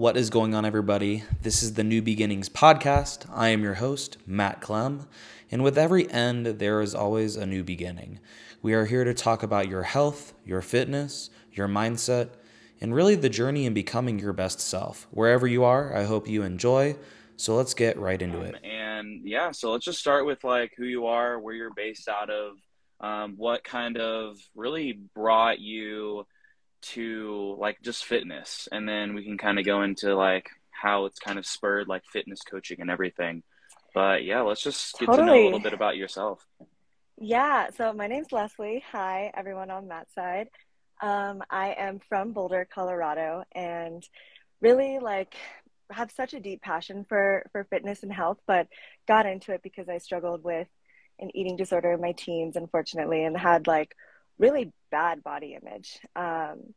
What is going on, everybody? This is the New Beginnings podcast. I am your host, Matt Clem, and with every end, there is always a new beginning. We are here to talk about your health, your fitness, your mindset, and really the journey in becoming your best self. Wherever you are, I hope you enjoy. So let's get right into it. And yeah, so let's just start with like who you are, where you're based out of, um, what kind of really brought you to like just fitness, and then we can kind of go into like how it's kind of spurred like fitness coaching and everything. But yeah, let's just get Totally. to know a little bit about yourself. Yeah, so my name's Leslie. Hi, everyone on Matt's side. Um, I am from Boulder, Colorado, and really like have such a deep passion for for fitness and health, but got into it because I struggled with an eating disorder in my teens, unfortunately, and had like really bad body image. Um,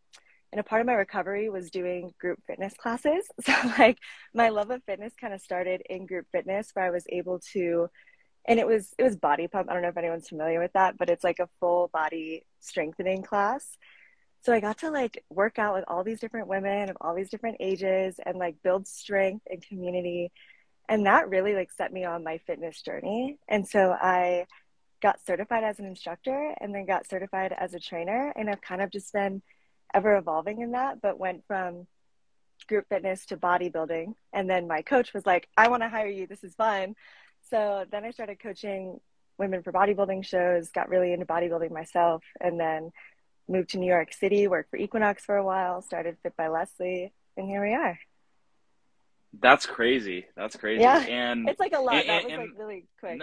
and a part of my recovery was doing group fitness classes. So like my love of fitness kind of started in group fitness where I was able to and it was it was body pump. I don't know if anyone's familiar with that, but it's like a full body strengthening class. So I got to like work out with all these different women of all these different ages and like build strength and community. And that really like set me on my fitness journey. And so I got certified as an instructor and then got certified as a trainer. And I've kind of just been ever evolving in that, but went from group fitness to bodybuilding. And then my coach was like, I want to hire you. This is fun. So then I started coaching women for bodybuilding shows, got really into bodybuilding myself, and then moved to New York City, worked for Equinox for a while, started Fit by Leslie, and here we are. That's crazy. That's crazy. Yeah, and It's like a lot. and- That was and- like really quick.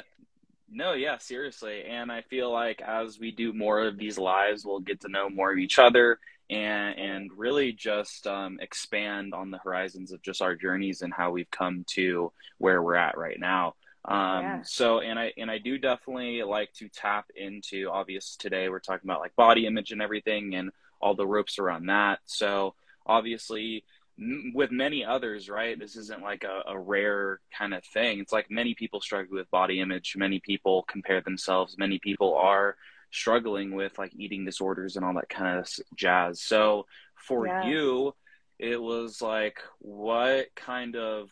No, yeah, seriously. And I feel like as we do more of these lives, we'll get to know more of each other and and really just um, expand on the horizons of just our journeys and how we've come to where we're at right now. Um, Yeah. so and I and I do definitely like to tap into obvious today we're talking about like body image and everything and all the ropes around that. So obviously m- with many others, right? This isn't like a, a rare kind of thing. It's like many people struggle with body image. Many people compare themselves. Many people are struggling with like eating disorders and all that kind of jazz. So for Yeah. you, it was like, what kind of,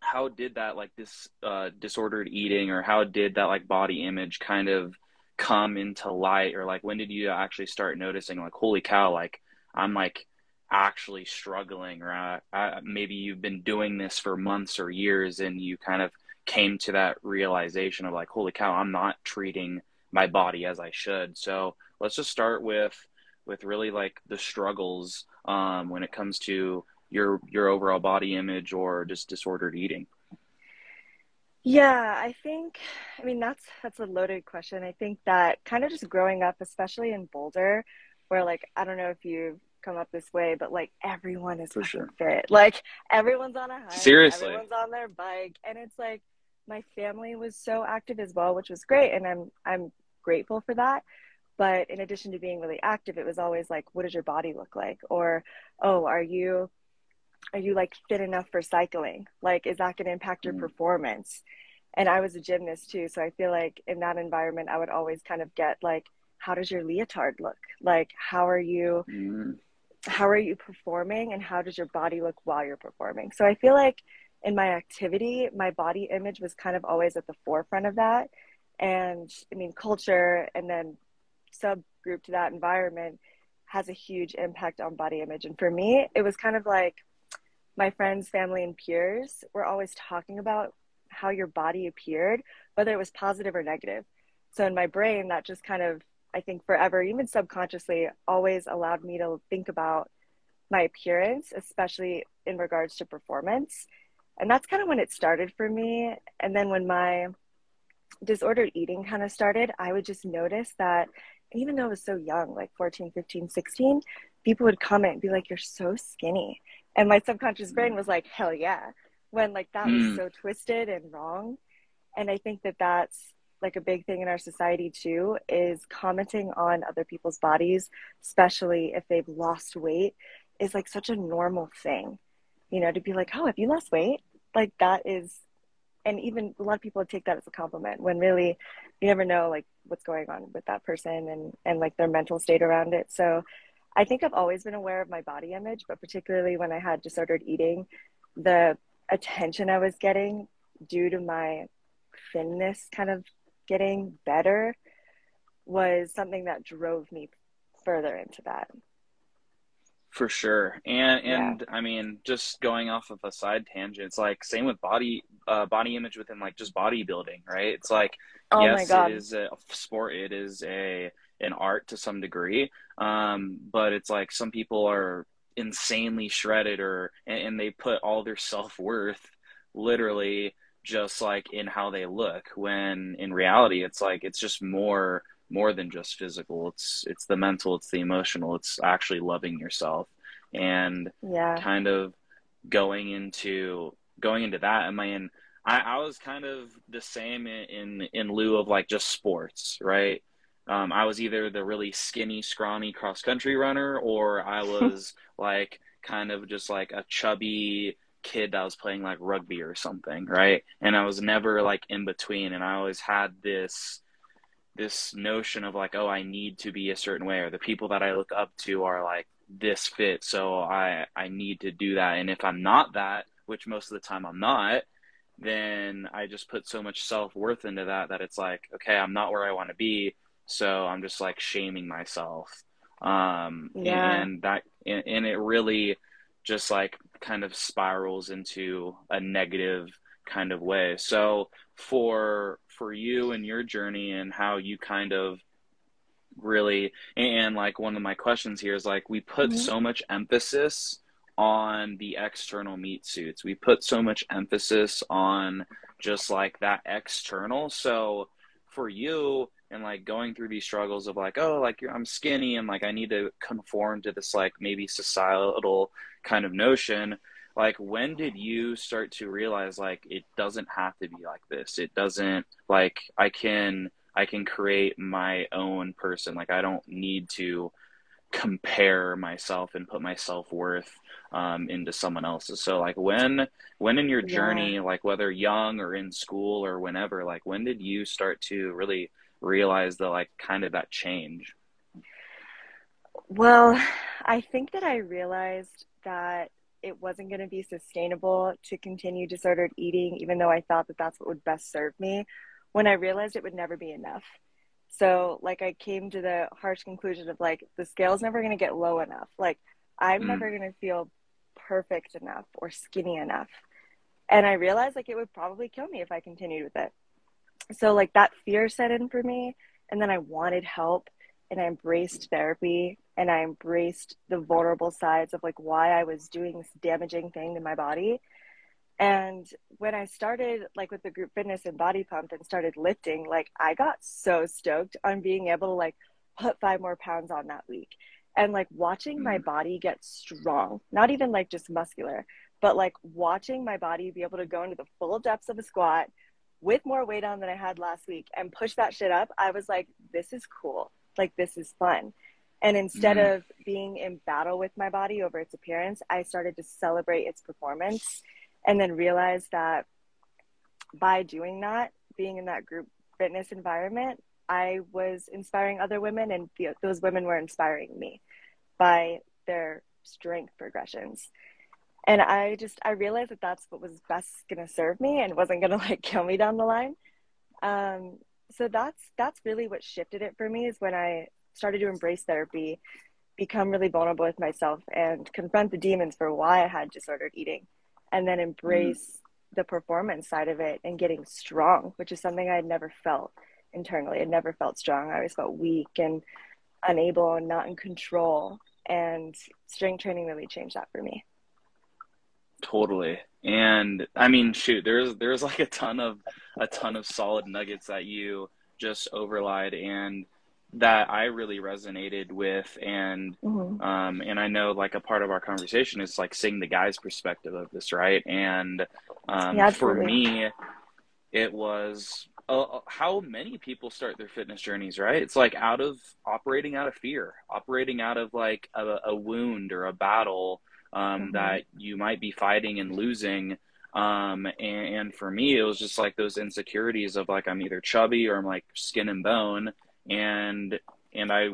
how did that like this uh, disordered eating or how did that like body image kind of come into light or like when did you actually start noticing like, holy cow, like I'm like actually struggling or uh, maybe you've been doing this for months or years and you kind of came to that realization of like holy cow i'm not treating my body as i should. So let's just start with with really like the struggles um, when it comes to your your overall body image or just disordered eating. Yeah, I think, I mean, that's that's a loaded question. I think that kind of just growing up, especially in Boulder, where like I don't know if you've come up this way, but like everyone is For sure. fit. Like everyone's on a hike, Seriously. everyone's on their bike, and it's like my family was so active as well, which was great, and I'm I'm grateful for that. But in addition to being really active, it was always like, what does your body look like? Or, oh, are you are you like fit enough for cycling? Like, is that going to impact your Mm. performance? And I was a gymnast too, so I feel like in that environment, I would always kind of get like, how does your leotard look? Like, how are you? Mm, How are you performing? And how does your body look while you're performing? So I feel like in my activity, my body image was kind of always at the forefront of that. And I mean, culture and then subgroup to that environment has a huge impact on body image. And for me, it was kind of like my friends, family, and peers were always talking about how your body appeared, whether it was positive or negative. So in my brain, that just kind of, I think forever, even subconsciously, always allowed me to think about my appearance, especially in regards to performance. And that's kind of when it started for me. And then when my disordered eating kind of started, I would just notice that even though I was so young, like 14, 15, 16, people would comment and be like, You're so skinny. And my subconscious brain was like, Hell yeah. When like that was Mm. so twisted and wrong. And I think that that's like a big thing in our society too is commenting on other people's bodies, especially if they've lost weight, is like such a normal thing. You know, to be like, Oh, have you lost weight? Like that is and even a lot of people take that as a compliment when really you never know like what's going on with that person and and like their mental state around it so I think I've always been aware of my body image, but particularly when I had disordered eating, the attention I was getting due to my thinness kind of getting better was something that drove me further into that. For sure. And and yeah. I mean, just going off of a side tangent, it's like same with body uh, body image within like just bodybuilding, right? It's like oh yes, it is a sport, it is a an art to some degree. Um, but it's like some people are insanely shredded or and, and they put all their self worth literally just like in how they look when in reality it's like it's just more more than just physical. It's it's the mental it's the emotional it's actually loving yourself. And yeah. kind of going into going into that i mean i, I was kind of the same in, in in lieu of like just sports right? Um, I was either the really skinny, scrawny cross country runner, or I was like kind of just like a chubby, kid that was playing like rugby or something, right? And I was never like in between and I always had this this notion of like, oh, I need to be a certain way or the people that I look up to are like this fit, so I I need to do that. And if I'm not that, which most of the time I'm not, then I just put so much self-worth into that that it's like, okay, I'm not where I want to be, so I'm just like shaming myself. Um yeah. and that and, and it really just like kind of spirals into a negative kind of way. So for for you and your journey and how you kind of really and like one of my questions here is like we put mm-hmm. so much emphasis on the external meat suits. We put so much emphasis on just like that external. So for you and like going through these struggles of like, oh, like I'm skinny and like I need to conform to this like maybe societal kind of notion like when did you start to realize like it doesn't have to be like this? It doesn't like i can i can create my own person. Like i don't need to compare myself and put my self-worth um, into someone else's. So like when when in your journey yeah. like whether young or in school or whenever like when did you start to really realize the like kind of that change well i think that i realized that it wasn't going to be sustainable to continue disordered eating, even though I thought that that's what would best serve me, when I realized it would never be enough. So, like, I came to the harsh conclusion of like, the scale's never going to get low enough. Like, I'm mm. never going to feel perfect enough or skinny enough. And I realized like it would probably kill me if I continued with it. So, like, that fear set in for me. And then I wanted help and I embraced therapy and I embraced the vulnerable sides of like why I was doing this damaging thing to my body. And when I started like with the group fitness and body pump and started lifting, like I got so stoked on being able to like put five more pounds on that week and like watching my mm. body get strong, not even like just muscular, but like watching my body be able to go into the full depths of a squat with more weight on than I had last week and push that shit up. I was like, this is cool. Like, this is fun. And instead mm. of being in battle with my body over its appearance, I started to celebrate its performance and then realized that by doing that, being in that group fitness environment, I was inspiring other women, and those women were inspiring me by their strength progressions. And I just I realized that that's what was best going to serve me and wasn't going to like kill me down the line. Um, so that's that's really what shifted it for me is when I started to embrace therapy, become really vulnerable with myself, and confront the demons for why I had disordered eating, and then embrace mm. the performance side of it and getting strong, which is something I had never felt internally. I never felt strong. I always felt weak and unable and not in control. And strength training really changed that for me. Totally. And I mean, shoot, there's there's like a ton of a ton of solid nuggets that you just overlied and that I really resonated with and mm-hmm. um and I know like a part of our conversation is like seeing the guy's perspective of this, right? And um yeah, for me it was uh, uh, how many people start their fitness journeys, right? It's like out of operating out of fear, operating out of like a, a wound or a battle um, mm-hmm. that you might be fighting and losing. Um, and, and, for me, it was just like those insecurities of like I'm either chubby or I'm like skin and bone, and and I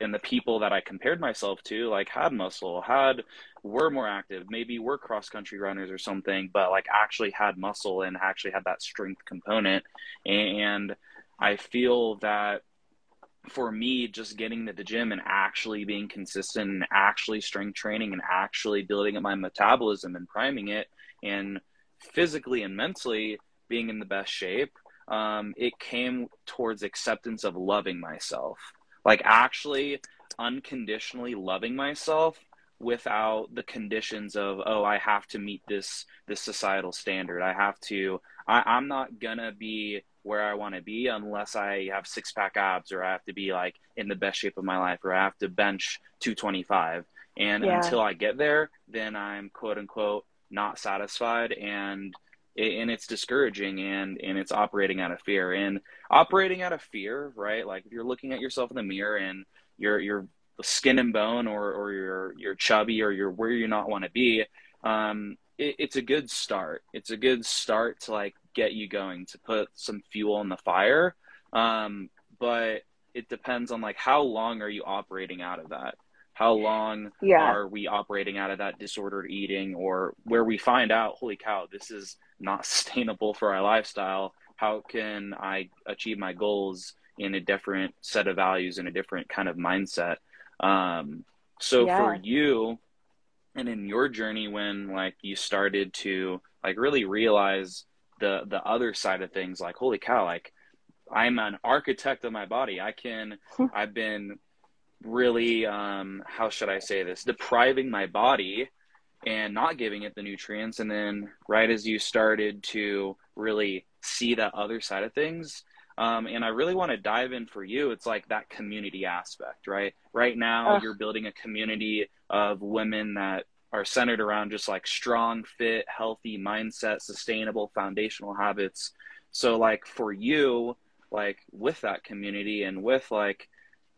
and the people that I compared myself to like had muscle, had were more active, maybe were cross country runners or something, but like actually had muscle and actually had that strength component. And I feel that for me, just getting to the gym and actually being consistent and actually strength training and actually building up my metabolism and priming it and physically and mentally being in the best shape, um, it came towards acceptance of loving myself. Like actually unconditionally loving myself without the conditions of oh i have to meet this this societal standard i have to I, i'm not gonna be where i want to be unless i have six pack abs or i have to be like in the best shape of my life or i have to bench 225 and yeah. until i get there then i'm quote unquote not satisfied and and it's discouraging and and it's operating out of fear. And operating out of fear right like if you're looking at yourself in the mirror and you're you're skin and bone or or you're you're chubby or you're where you not want to be um it, it's a good start. It's a good start to like get you going to put some fuel in the fire. Um but it depends on like how long are you operating out of that? How long yeah. are we operating out of that disordered eating? Or where we find out holy cow this is not sustainable for our lifestyle. How can i achieve my goals in a different set of values and a different kind of mindset? Um, so yeah. for you and in your journey when like you started to like really realize the the other side of things like holy cow like i'm an architect of my body i can i've been really um how should i say this depriving my body and not giving it the nutrients and then right as you started to really see that other side of things um, and I really want to dive in for you. It's like that community aspect, right? Right now, you're building a community of women that are centered around just like strong, fit, healthy mindset, sustainable foundational habits. So, like for you, like with that community and with like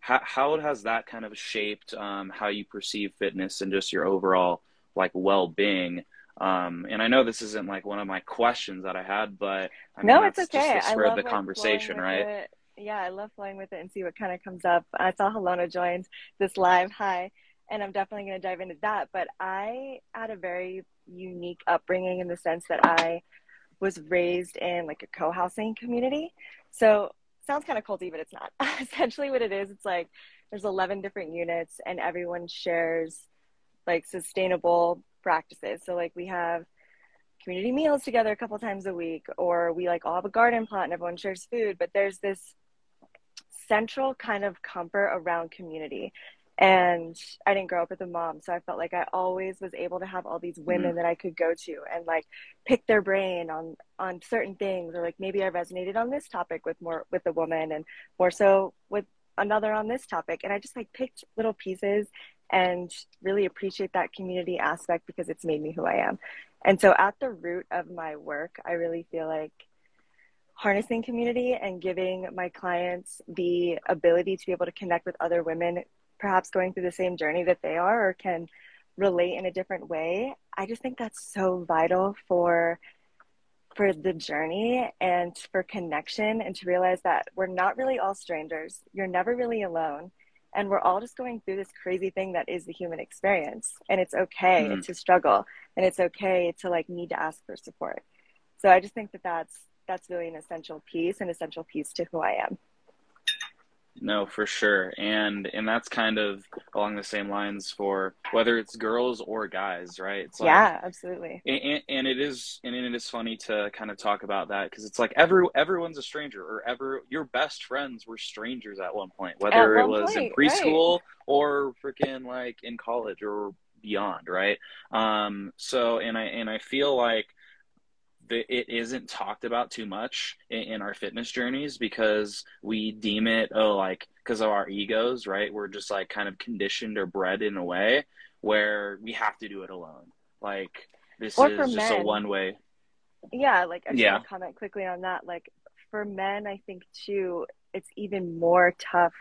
how, how has that kind of shaped um, how you perceive fitness and just your overall like well-being um, and I know this isn't like one of my questions that I had, but I mean, no, it's okay. Just to spread the conversation, right? It. Yeah, I love flowing with it and see what kind of comes up. I saw Helena joined this live. Hi. And I'm definitely going to dive into that. But I had a very unique upbringing in the sense that I was raised in like a co-housing community. So sounds kind of culty, but it's not. Essentially what it is, it's like there's 11 different units and everyone shares like sustainable practices. So like we have community meals together a couple times a week, or we like all have a garden plot and everyone shares food. But there's this central kind of comfort around community. And I didn't grow up with a mom, so I felt like I always was able to have all these women mm. that I could go to and like pick their brain on on certain things, or like maybe I resonated on this topic with more with a woman, and more so with another on this topic. And I just like picked little pieces and really appreciate that community aspect because it's made me who I am. And so, at the root of my work, I really feel like harnessing community and giving my clients the ability to be able to connect with other women, perhaps going through the same journey that they are or can relate in a different way. I just think that's so vital for for the journey and for connection and to realize that we're not really all strangers. You're never really alone and we're all just going through this crazy thing that is the human experience and it's okay mm-hmm. to struggle and it's okay to like need to ask for support so i just think that that's that's really an essential piece an essential piece to who i am no, for sure. And and that's kind of along the same lines for whether it's girls or guys, right? It's like, yeah, absolutely. And, and it is and it is funny to kind of talk about that because it's like every everyone's a stranger or ever your best friends were strangers at one point, whether one it was point, in preschool right. or freaking like in college or beyond, right? Um so and I and I feel like it isn't talked about too much in, in, our fitness journeys because we deem it oh like because of our egos right we're just like kind of conditioned or bred in a way where we have to do it alone like this or is just men. a one way yeah like i yeah. comment quickly on that like for men i think too it's even more tough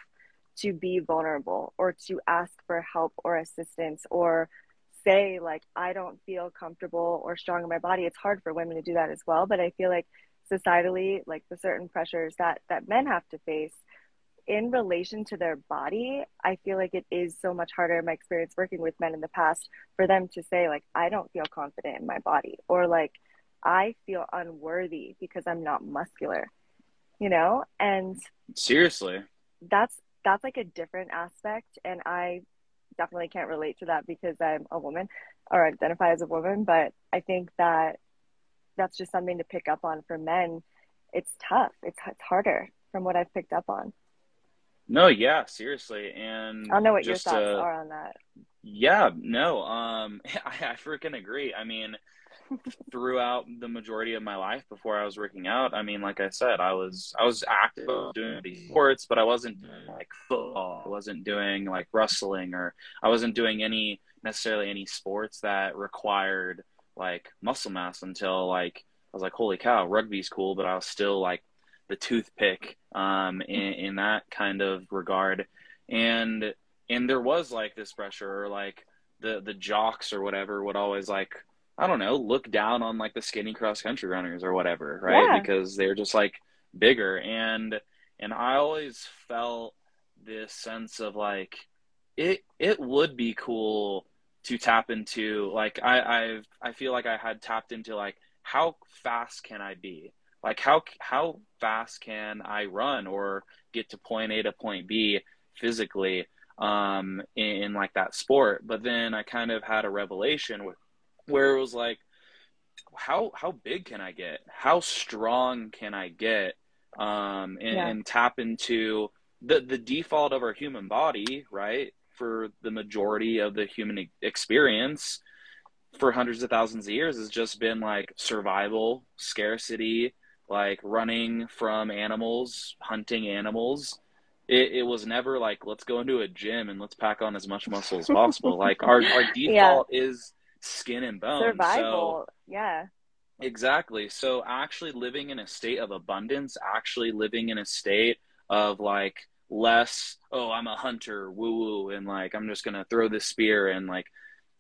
to be vulnerable or to ask for help or assistance or say like I don't feel comfortable or strong in my body. It's hard for women to do that as well, but I feel like societally like the certain pressures that that men have to face in relation to their body, I feel like it is so much harder in my experience working with men in the past for them to say, like, I don't feel confident in my body, or like, I feel unworthy because I'm not muscular, you know? And seriously, that's that's like a different aspect. And I definitely can't relate to that because I'm a woman or identify as a woman. But I think that that's just something to pick up on for men. It's tough, it's, it's harder from what I've picked up on. No, yeah, seriously, and I don't know what your thoughts uh, are on that. Yeah, no, um, I, I freaking agree. I mean, throughout the majority of my life before I was working out, I mean, like I said, I was I was active doing these sports, but I wasn't doing like football. I wasn't doing like wrestling, or I wasn't doing any necessarily any sports that required like muscle mass until like I was like, holy cow, rugby's cool, but I was still like the toothpick um, in, in that kind of regard, and and there was like this pressure, or like the the jocks or whatever would always like I don't know look down on like the skinny cross country runners or whatever, right? Yeah. Because they're just like bigger, and and I always felt this sense of like it it would be cool to tap into like I I've I feel like I had tapped into like how fast can I be like how how fast can I run or get to point A to point B physically um, in, in like that sport? But then I kind of had a revelation with, where it was like, how how big can I get? How strong can I get? Um, and, yeah. and tap into the the default of our human body, right? For the majority of the human experience, for hundreds of thousands of years has just been like survival, scarcity, like running from animals, hunting animals. It, it was never like let's go into a gym and let's pack on as much muscle as possible. like our our default yeah. is skin and bone. Survival. So, yeah. Exactly. So actually living in a state of abundance, actually living in a state of like less, oh, I'm a hunter, woo woo, and like I'm just gonna throw this spear and like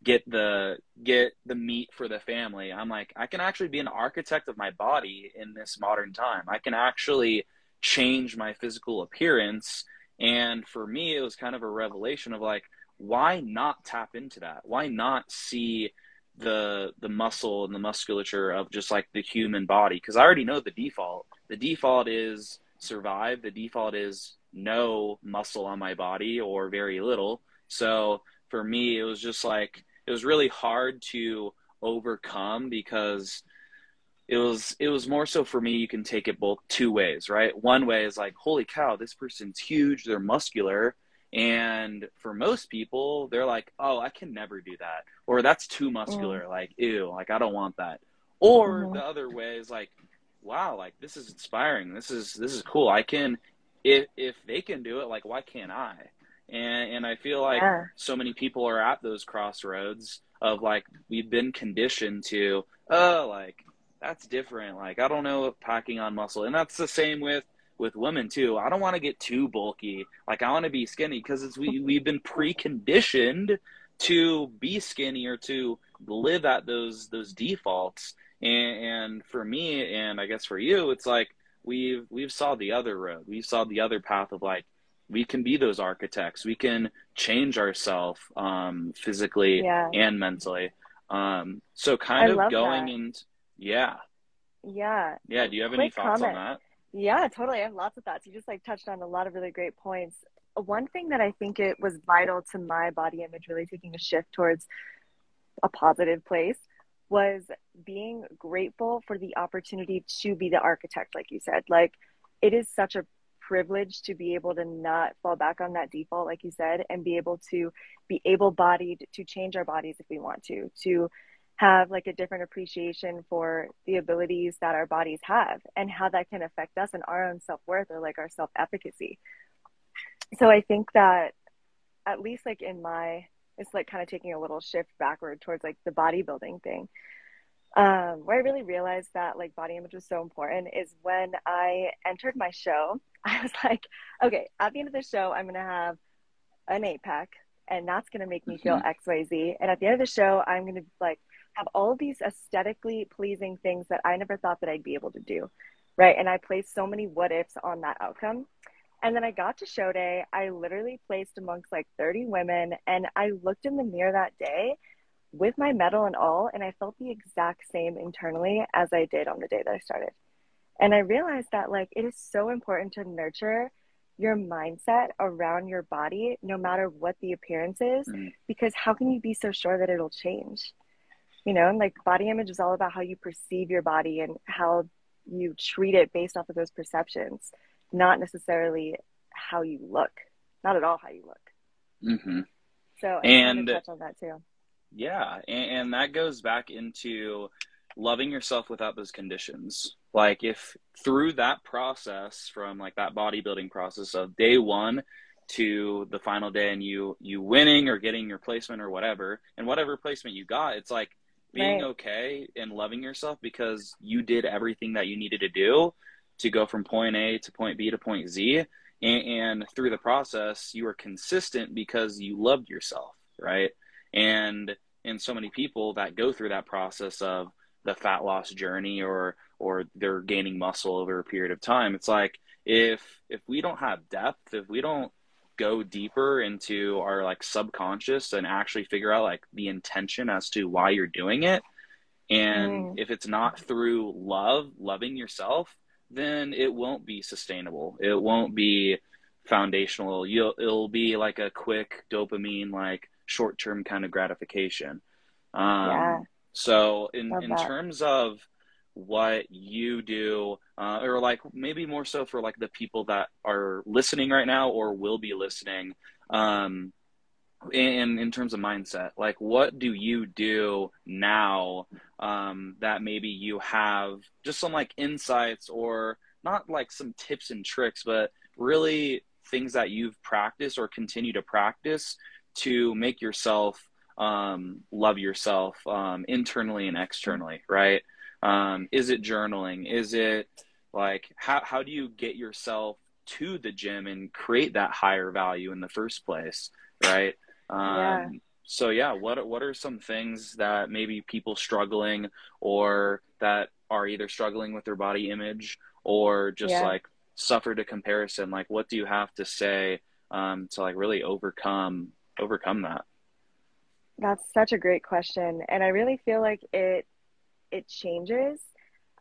get the get the meat for the family i'm like i can actually be an architect of my body in this modern time i can actually change my physical appearance and for me it was kind of a revelation of like why not tap into that? Why not see the the muscle and the musculature of just like the human body? Because i already know the default. The default is survive. The default is no muscle on my body or very little. So for me it was just like it was really hard to overcome because it was it was more so for me you can take it both two ways right? One way is like holy cow this person's huge. They're muscular and for most people they're like oh i can never do that. Or that's too muscular. Mm. like ew like i don't want that. Or mm-hmm. the other way is like wow like this is inspiring. This is this is cool. I can if if they can do it like why can't i? And and I feel like yeah. so many people are at those crossroads of like we've been conditioned to oh like that's different. Like I don't know if packing on muscle. And that's the same with with women too I don't want to get too bulky like I want to be skinny because it's we we've been preconditioned to be skinny or to live at those those defaults and, and for me and I guess for you it's like we've we've saw the other road we've saw the other path of like we can be those architects. We can change ourselves um, physically yeah. and mentally. Um, so kind I of going and yeah. Yeah. Yeah. Do you have Quick any thoughts comment. on that? Yeah, totally. I have lots of thoughts. You just like touched on a lot of really great points. One thing that I think it was vital to my body image really taking a shift towards a positive place was being grateful for the opportunity to be the architect, like you said. Like it is such a privilege to be able to not fall back on that default, like you said, and be able to be able bodied to change our bodies if we want to, to have like a different appreciation for the abilities that our bodies have and how that can affect us and our own self worth or like our self efficacy. So I think that at least like in my, it's like kind of taking a little shift backward towards like the bodybuilding thing um, where I really realized that like body image was so important is when I entered my show. I was like, okay, at the end of the show, I'm gonna have an eight pack, and that's gonna make me feel mm-hmm. X, Y, Z. And at the end of the show, I'm gonna be like have all these aesthetically pleasing things that I never thought that I'd be able to do, right? And I placed so many what ifs on that outcome. And then I got to show day. I literally placed amongst like 30 women. And I looked in the mirror that day with my medal and all. And I felt the exact same internally as I did on the day that I started. And I realized that like it is so important to nurture your mindset around your body, no matter what the appearance is, mm. because how can you be so sure that it'll change? You know, and like body image is all about how you perceive your body and how you treat it based off of those perceptions, not necessarily how you look, not at all how you look. Mm-hmm. So, I and touch on that too. Yeah, and, and that goes back into loving yourself without those conditions like if through that process from like that bodybuilding process of day one to the final day and you you winning or getting your placement or whatever and whatever placement you got it's like being right. okay and loving yourself because you did everything that you needed to do to go from point a to point b to point z and, and through the process you were consistent because you loved yourself right and and so many people that go through that process of the fat loss journey or or they're gaining muscle over a period of time. It's like if if we don't have depth, if we don't go deeper into our like subconscious and actually figure out like the intention as to why you're doing it and mm. if it's not through love loving yourself then it won't be sustainable it won't be foundational you'll it'll be like a quick dopamine like short-term kind of gratification um yeah. so in Love in that. terms of what you do uh, or like maybe more so for like the people that are listening right now or will be listening um in in terms of mindset like what do you do now um that maybe you have just some like insights or not like some tips and tricks but really things that you've practiced or continue to practice to make yourself um, love yourself um, internally and externally, right? Um, is it journaling? Is it like how how do you get yourself to the gym and create that higher value in the first place, right? Um, yeah. So yeah, what what are some things that maybe people struggling or that are either struggling with their body image or just yeah. like suffered a comparison? Like, what do you have to say um, to like really overcome overcome that? That's such a great question, and I really feel like it it changes.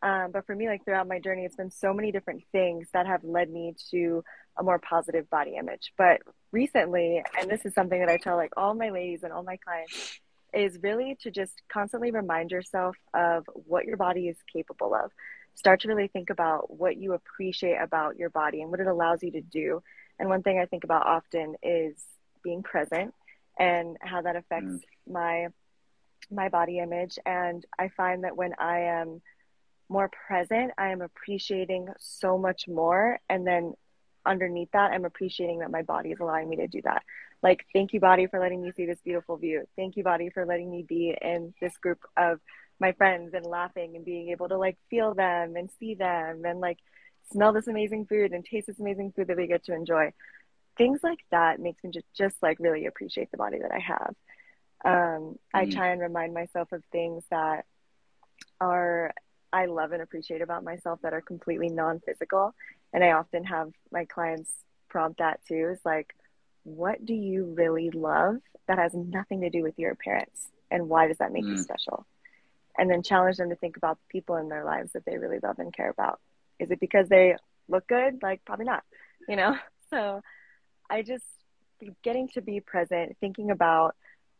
Um, but for me, like throughout my journey, it's been so many different things that have led me to a more positive body image. But recently, and this is something that I tell like all my ladies and all my clients, is really to just constantly remind yourself of what your body is capable of. Start to really think about what you appreciate about your body and what it allows you to do. And one thing I think about often is being present and how that affects mm. my my body image. And I find that when I am more present, I am appreciating so much more. And then underneath that, I'm appreciating that my body is allowing me to do that. Like, thank you, body, for letting me see this beautiful view. Thank you, body, for letting me be in this group of my friends and laughing and being able to like feel them and see them and like smell this amazing food and taste this amazing food that we get to enjoy. Things like that makes me just, just like really appreciate the body that I have. Um, mm I try and remind myself of things that are I love and appreciate about myself that are completely non-physical, and I often have my clients prompt that too. Is like, what do you really love that has nothing to do with your appearance, and why does that make mm you special? And then challenge them to think about the people in their lives that they really love and care about. Is it because they look good? Like, probably not. You know. So, I just getting to be present, thinking about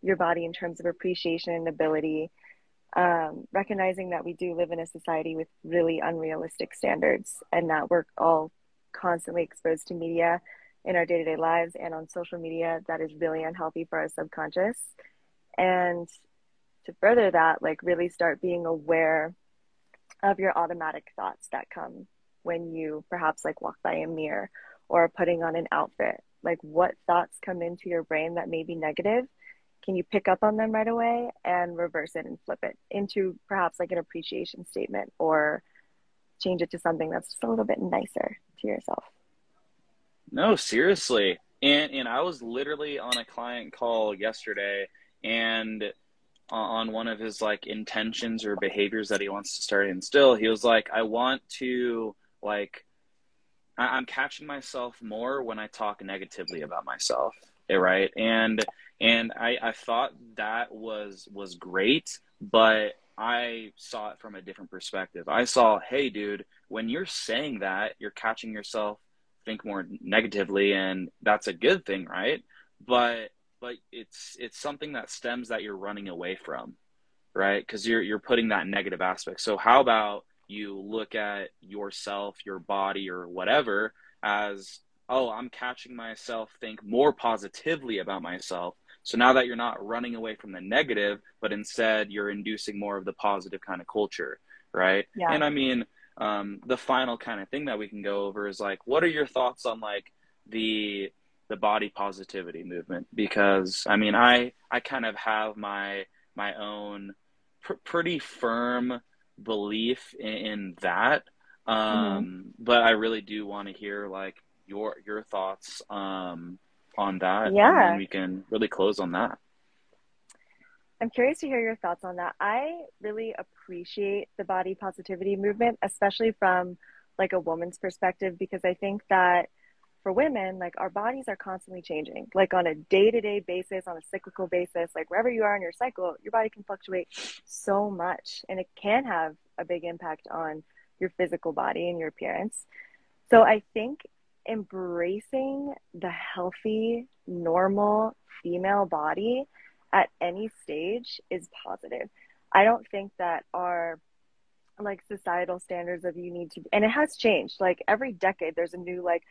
your body in terms of appreciation and ability. Um, recognizing that we do live in a society with really unrealistic standards and that we're all constantly exposed to media in our day-to-day lives and on social media that is really unhealthy for our subconscious and to further that like really start being aware of your automatic thoughts that come when you perhaps like walk by a mirror or putting on an outfit like what thoughts come into your brain that may be negative can you pick up on them right away and reverse it and flip it into perhaps like an appreciation statement or change it to something that's just a little bit nicer to yourself? No seriously. And and i was literally on a client call yesterday and on one of his like intentions or behaviors that he wants to start instill he was like i want to like I, am catching myself more when I talk negatively about myself, right? And and I, I thought that was was great, but I saw it from a different perspective. I saw, hey, dude, when you're saying that, you're catching yourself think more negatively, and that's a good thing, right? But but it's it's something that stems that you're running away from, right? Because you're you're putting that negative aspect. So how about you look at yourself, your body, or whatever as, oh, I'm catching myself think more positively about myself. So now that you're not running away from the negative, but instead you're inducing more of the positive kind of culture, right? Yeah. And I mean, um, the final kind of thing that we can go over is like, what are your thoughts on like the the body positivity movement? Because I mean, I I kind of have my my own pr- pretty firm belief in, in that. Mm-hmm. Um, mm-hmm. But I really do want to hear like your your thoughts um, on that. Yeah, and we can really close on that. I'm curious to hear your thoughts on that. I really appreciate the body positivity movement, especially from like a woman's perspective, because I think that for women, like our bodies are constantly changing, like on a day to day basis, on a cyclical basis, like wherever you are in your cycle, your body can fluctuate so much and it can have a big impact on your physical body and your appearance. So I think embracing the healthy, normal female body at any stage is positive. I don't think that our like societal standards of you need to and it has changed like every decade there's a new like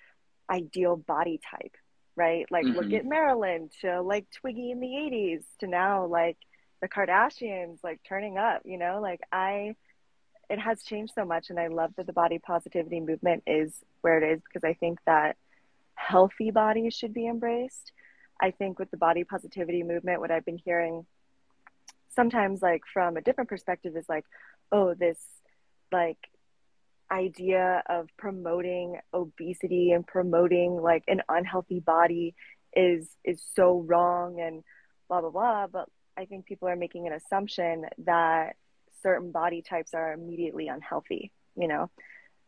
ideal body type, right? Like mm-hmm. look at Marilyn to like Twiggy in the 80s to now like the Kardashians like turning up, you know? Like I it has changed so much and I love that the body positivity movement is where it is because I think that healthy bodies should be embraced. I think with the body positivity movement what I've been hearing sometimes like from a different perspective is like oh this like idea of promoting obesity and promoting like an unhealthy body is is so wrong and blah blah blah but i think people are making an assumption that certain body types are immediately unhealthy you know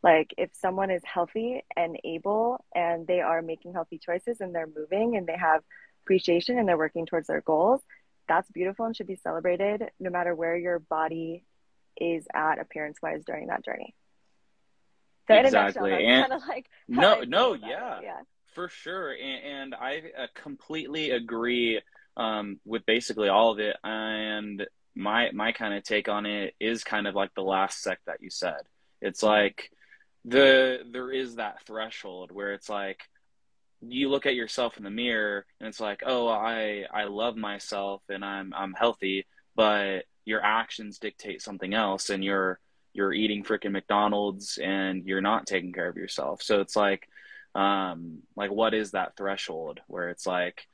like if someone is healthy and able and they are making healthy choices and they're moving and they have appreciation and they're working towards their goals that's beautiful and should be celebrated no matter where your body is at appearance wise during that journey so exactly. and like no, no, yeah, yeah, for sure. And, and I uh, completely agree um, with basically all of it. And my my kind of take on it is kind of like the last sec that you said. It's like the there is that threshold where it's like you look at yourself in the mirror and it's like, oh, I I love myself and I'm I'm healthy, but your actions dictate something else, and you're you're eating freaking McDonald's and you're not taking care of yourself. So it's like, um, like what is that threshold where it's like,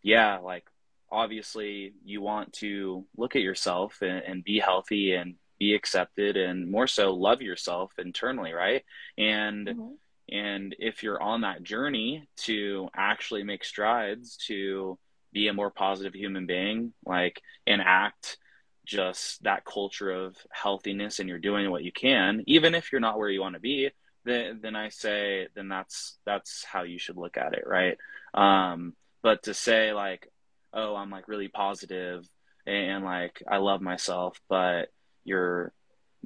yeah, like obviously you want to look at yourself and, and be healthy and be accepted and more so love yourself internally, right? And mm-hmm. and if you're on that journey to actually make strides to be a more positive human being, like and act just that culture of healthiness and you're doing what you can, even if you're not where you want to be, then then I say then that's that's how you should look at it, right? Um, but to say like, oh, I'm like really positive and, like I love myself, but you're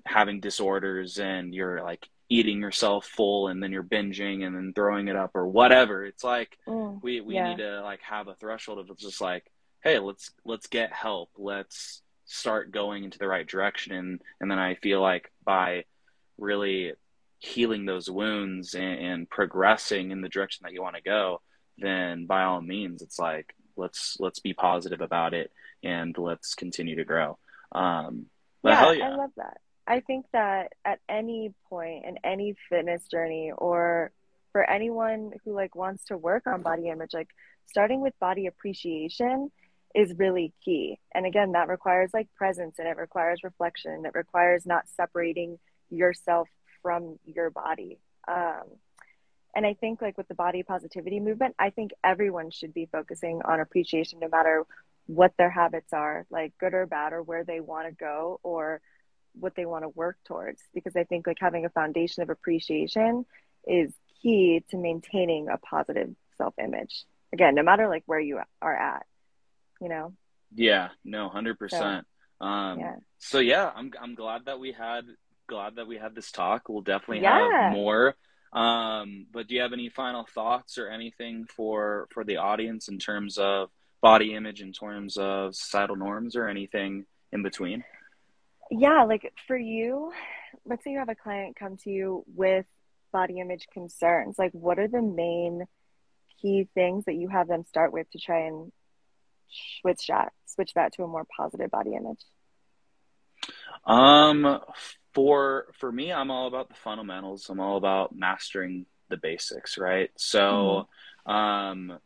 having disorders and you're like eating yourself full and then you're binging and then throwing it up or whatever. It's like mm, we we yeah. need to like have a threshold of just like, hey, let's let's get help. Let's start going into the right direction and and then I feel like by really healing those wounds and, and progressing in the direction that you want to go then by all means it's like let's let's be positive about it and let's continue to grow um yeah, yeah, I love that. I think that at any point in any fitness journey or for anyone who like wants to work on body image, like starting with body appreciation is really key. And again, that requires like presence and it requires reflection. It requires not separating yourself from your body. Um, and I think like with the body positivity movement, I think everyone should be focusing on appreciation no matter what their habits are, like good or bad, or where they want to go or what they want to work towards. Because I think like having a foundation of appreciation is key to maintaining a positive self image. Again, no matter like where you are at, you know? Yeah, no, hundred percent. Um, yeah. so yeah, I'm I'm glad that we had glad that we had this talk. We'll definitely yeah. have more. Um, but do you have any final thoughts or anything for for the audience in terms of body image, in terms of societal norms, or anything in between? Yeah, like for you, let's say you have a client come to you with body image concerns. Like, what are the main key things that you have them start with to try and switch that switch that to a more positive body image? Um, for for me, I'm all about the fundamentals. I'm all about mastering the basics, right? So, mm-hmm. um,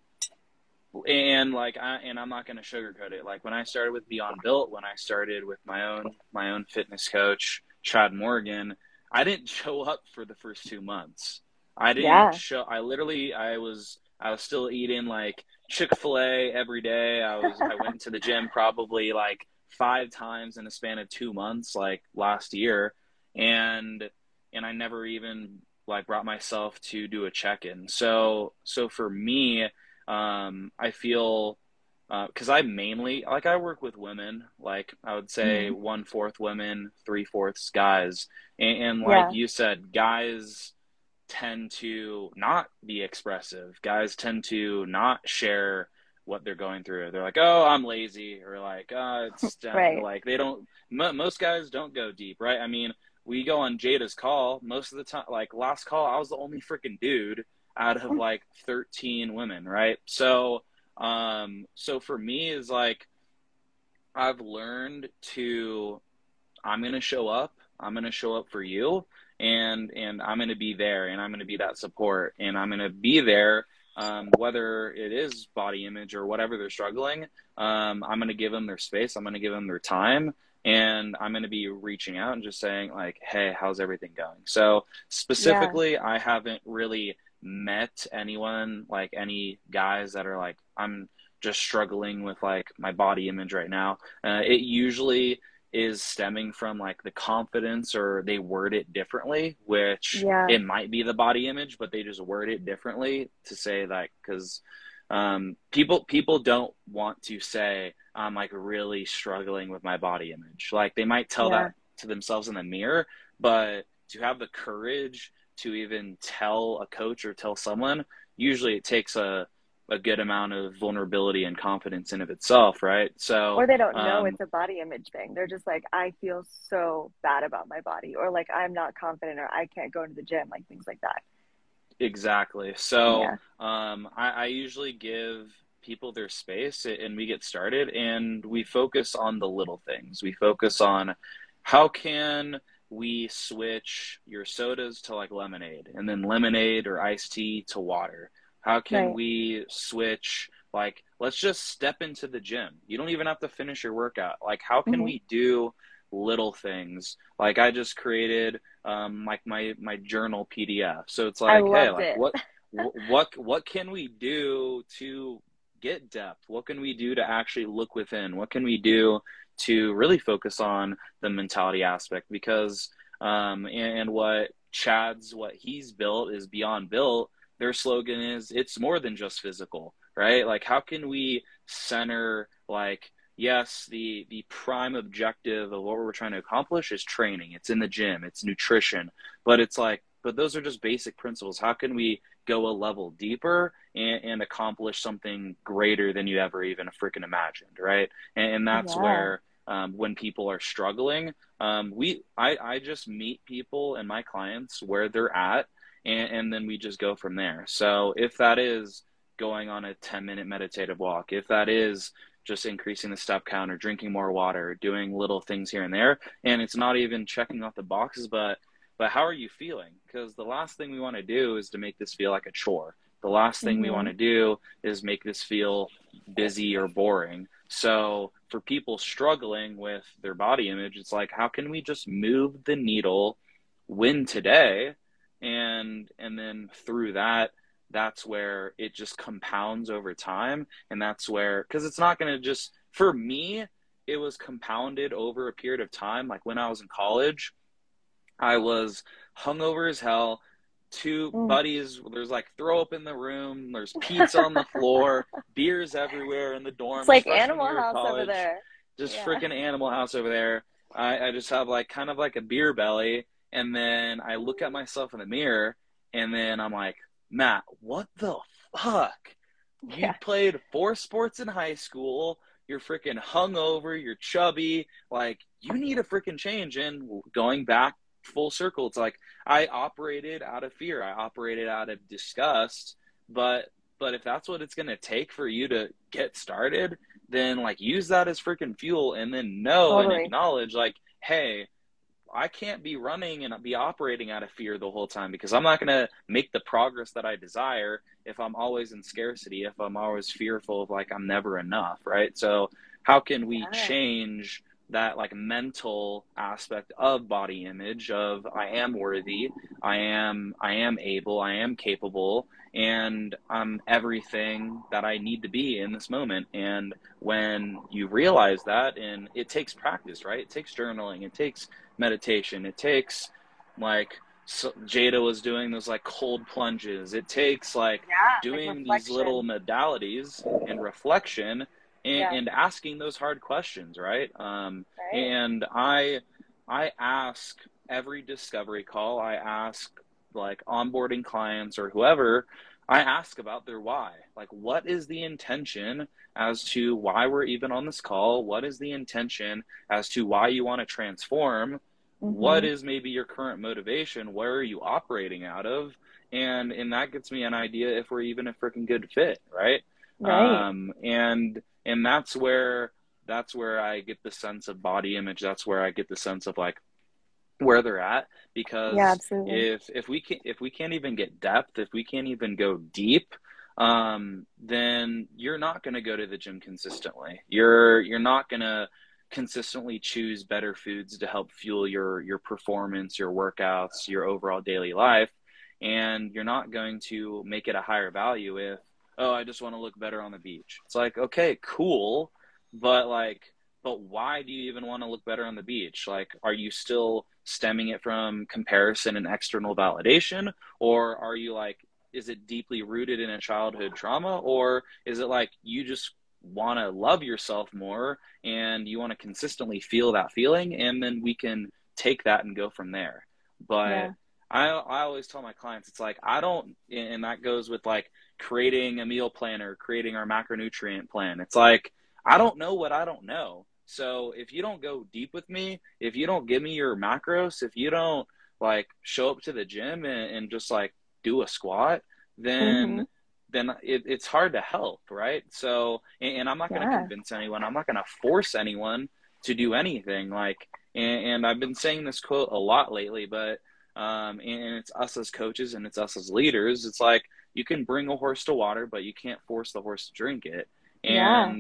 and like I and I'm not going to sugarcoat it. Like when I started with Beyond Built, when I started with my own my own fitness coach, Chad Morgan, I didn't show up for the first two months. I didn't yeah. show. I literally I was I was still eating like Chick Fil A every day. I was I went to the gym probably like five times in a span of two months, like last year, and and I never even like brought myself to do a check in. So so for me, um, I feel because uh, I mainly like I work with women, like I would say mm-hmm. one fourth women, three fourths guys, and, and like yeah. you said, guys tend to not be expressive. Guys tend to not share what they're going through. They're like, "Oh, I'm lazy," or like, "Oh, it's right. like they don't." most guys don't go deep, right? I mean, we go on Jada's call most of the time. Like last call, I was the only freaking dude out of like 13 women, right? So, um, so for me is like, I've learned to, I'm gonna show up. I'm gonna show up for you, and and I'm gonna be there, and I'm gonna be that support, and I'm gonna be there um, whether it is body image or whatever they're struggling. Um, I'm going to give them their space. I'm going to give them their time. And I'm going to be reaching out and just saying, like, hey, how's everything going? So, specifically, yeah. I haven't really met anyone, like any guys that are like, I'm just struggling with like my body image right now. Uh, it usually is stemming from like the confidence or they word it differently which yeah. it might be the body image but they just word it differently to say that because um, people people don't want to say i'm like really struggling with my body image like they might tell yeah. that to themselves in the mirror but to have the courage to even tell a coach or tell someone usually it takes a a good amount of vulnerability and confidence in of itself, right? So or they don't know um, it's a body image thing. They're just like, I feel so bad about my body, or like I'm not confident, or I can't go into the gym, like things like that. Exactly. So yeah. um, I, I usually give people their space, and we get started, and we focus on the little things. We focus on how can we switch your sodas to like lemonade, and then lemonade or iced tea to water how can right. we switch? Like, let's just step into the gym. You don't even have to finish your workout. Like, how can mm-hmm. we do little things? Like, I just created um, like my my journal PDF. So it's like, hey, like it. what what what can we do to get depth? What can we do to actually look within? What can we do to really focus on the mentality aspect? Because um, and, and what Chad's what he's built is beyond built their slogan is it's more than just physical, right? Like how can we center like yes, the the prime objective of what we're trying to accomplish is training. It's in the gym, it's nutrition, but it's like but those are just basic principles. How can we go a level deeper and, and accomplish something greater than you ever even freaking imagined, right? And, and that's yeah. where um, when people are struggling, um, we I, I just meet people and my clients where they're at and, and then we just go from there. So if that is going on a 10 minute meditative walk, if that is just increasing the step count or drinking more water, doing little things here and there, and it's not even checking off the boxes, but but how are you feeling? Because the last thing we want to do is to make this feel like a chore. The last thing mm-hmm. we want to do is make this feel busy or boring. So for people struggling with their body image, it's like, how can we just move the needle, win today, and and then through that that's where it just compounds over time and that's where because it's not going to just for me it was compounded over a period of time like when i was in college i was hungover as hell two Mm. buddies. There's like throw up in the room. There's pizza on the floor. Beers everywhere in the dorm. It's like Animal House over there. Just Yeah. freaking Animal House over there. I, I just have like kind of like a beer belly, and then I look at myself in the mirror, and then I'm like, Matt, what the fuck? You played four sports in high school. You're freaking hungover. You're chubby. Like you need a freaking change. And going back full circle, it's like I operated out of fear. I operated out of disgust. But but if that's what it's gonna take for you to get started, then like use that as freaking fuel, and then know Totally. and acknowledge like, hey, I can't be running and be operating out of fear the whole time because I'm not going to make the progress that I desire if I'm always in scarcity, if I'm always fearful of like I'm never enough, right? So, how can we Yeah. change that like mental aspect of body image of I am worthy, I am I am able, I am capable, and I'm everything that I need to be in this moment. And when you realize that and it takes practice, right? It takes journaling, it takes meditation. It takes like so Jada was doing those like cold plunges. It takes like Yeah, doing like these little modalities and reflection and, Yeah. and asking those hard questions, right? Um, Right? and I I ask every discovery call, I ask like onboarding clients or whoever, I ask about their why. Like what is the intention as to why we're even on this call? What is the intention as to why you want to transform? Mhm. What is maybe your current motivation? Where are you operating out of? And and that gets me an idea if we're even a freaking good fit, right? right? Um, and and that's where that's where I get the sense of body image. That's where I get the sense of like where they're at because yeah, if if we can if we can't even get depth, if we can't even go deep, um, then you're not going to go to the gym consistently. You're you're not going to consistently choose better foods to help fuel your your performance, your workouts, your overall daily life, and you're not going to make it a higher value if oh, I just want to look better on the beach. It's like, okay, cool, but like but why do you even want to look better on the beach? Like, are you still stemming it from comparison and external validation? Or are you like, is it deeply rooted in a childhood trauma? Or is it like you just want to love yourself more and you want to consistently feel that feeling? And then we can take that and go from there. But Yeah. I, I always tell my clients, it's like, I don't, and that goes with like creating a meal plan or creating our macronutrient plan. It's like, I don't know what I don't know. So if you don't go deep with me, if you don't give me your macros, if you don't like show up to the gym and, and just like do a squat, then Mhm. then it, it's hard to help, right? So and, and I'm not going to Yeah. convince anyone. I'm not going to force anyone to do anything. Like and, and I've been saying this quote a lot lately, but um, and it's us as coaches and it's us as leaders. It's like you can bring a horse to water, but you can't force the horse to drink it. Yeah.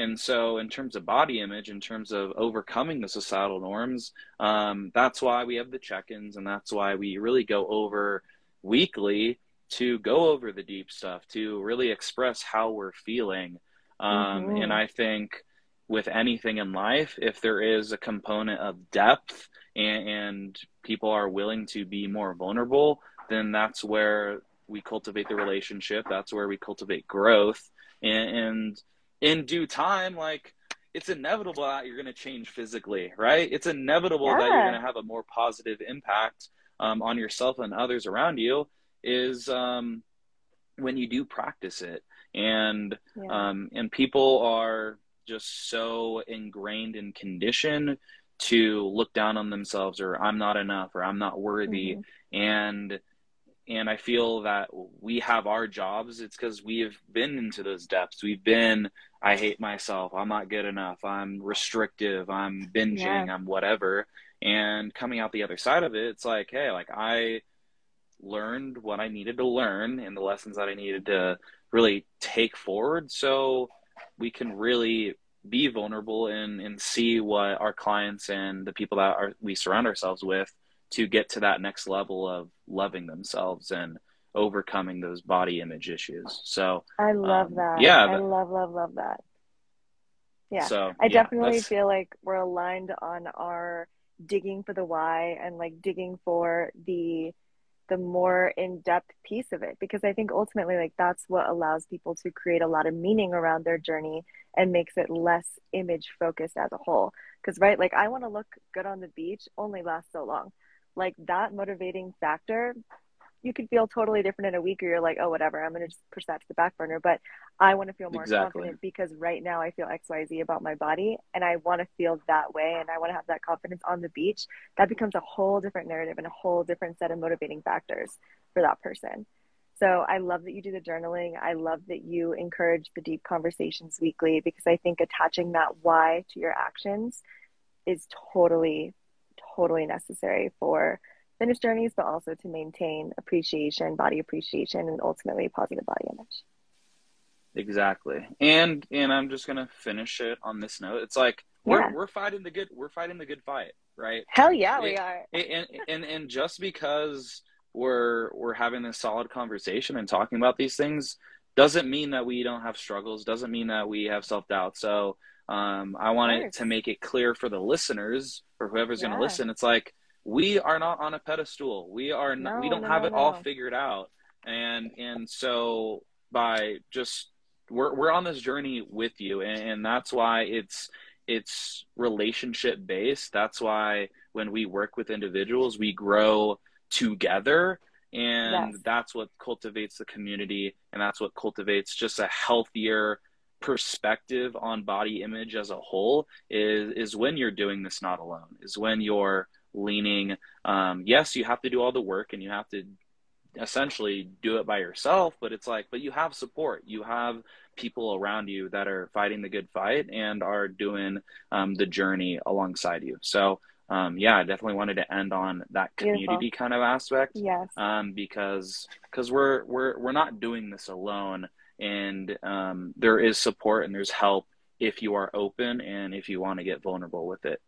And so, in terms of body image, in terms of overcoming the societal norms, um, that's why we have the check-ins, and that's why we really go over weekly to go over the deep stuff, to really express how we're feeling. Um, Mhm. And I think with anything in life, if there is a component of depth and, and people are willing to be more vulnerable, then that's where we cultivate the relationship. That's where we cultivate growth. And, and in due time, like it's inevitable that you're going to change physically, right? It's inevitable that you're going to have a more positive impact um, on yourself and others around you. Is um, when you do practice it, and Yeah. um, and people are just so ingrained in condition to look down on themselves or I'm not enough or I'm not worthy Mhm. and and I feel that we have our jobs. It's cuz we have been into those depths. We've been I hate myself. I'm not good enough. I'm restrictive. I'm binging. Yeah. I'm whatever. And coming out the other side of it it's like hey like I learned what I needed to learn and the lessons that I needed to really take forward so we can really be vulnerable and, and see what our clients and the people that are, we surround ourselves with to get to that next level of loving themselves and overcoming those body image issues. So, I love um, that. yeah, I love, love, love that. Yeah. so I yeah, definitely that's- feel like we're aligned on our digging for the why and like digging for the the more in-depth piece of it because i think ultimately like that's what allows people to create a lot of meaning around their journey and makes it less image focused as a whole because right like i want to look good on the beach only lasts so long like that motivating factor you could feel totally different in a week or you're like, oh, whatever, I'm going to just push that to the back burner. But I want to feel more exactly. confident because right now I feel XYZ about my body and I want to feel that way and I want to have that confidence on the beach. That becomes a whole different narrative and a whole different set of motivating factors for that person. So I love that you do the journaling. I love that you encourage the deep conversations weekly because I think attaching that why to your actions is totally, totally necessary for finish journeys, but also to maintain appreciation, body appreciation, and ultimately positive body image. Exactly. And and I'm just gonna finish it on this note. It's like we're yeah. we're fighting the good we're fighting the good fight, right? Hell yeah, it, we are. and and and just because we're we're having this solid conversation and talking about these things doesn't mean that we don't have struggles, doesn't mean that we have self doubt. So um, I wanted to make it clear for the listeners or whoever's yeah. going to listen. It's like we are not on a pedestal. We are not, no, we don't no, have it no. all figured out. And and so by just we're we're on this journey with you and, and that's why it's it's relationship based. That's why when we work with individuals, we grow together and yes. that's what cultivates the community and that's what cultivates just a healthier perspective on body image as a whole is is when you're doing this not alone is when you're leaning um, yes you have to do all the work and you have to essentially do it by yourself but it's like but you have support. You have people around you that are fighting the good fight and are doing um, the journey alongside you. So um, yeah i definitely wanted to end on that community Beautiful. kind of aspect yes. um, because because we're we're we're not doing this alone and um, there is support and there's help if you are open and if you want to get vulnerable with it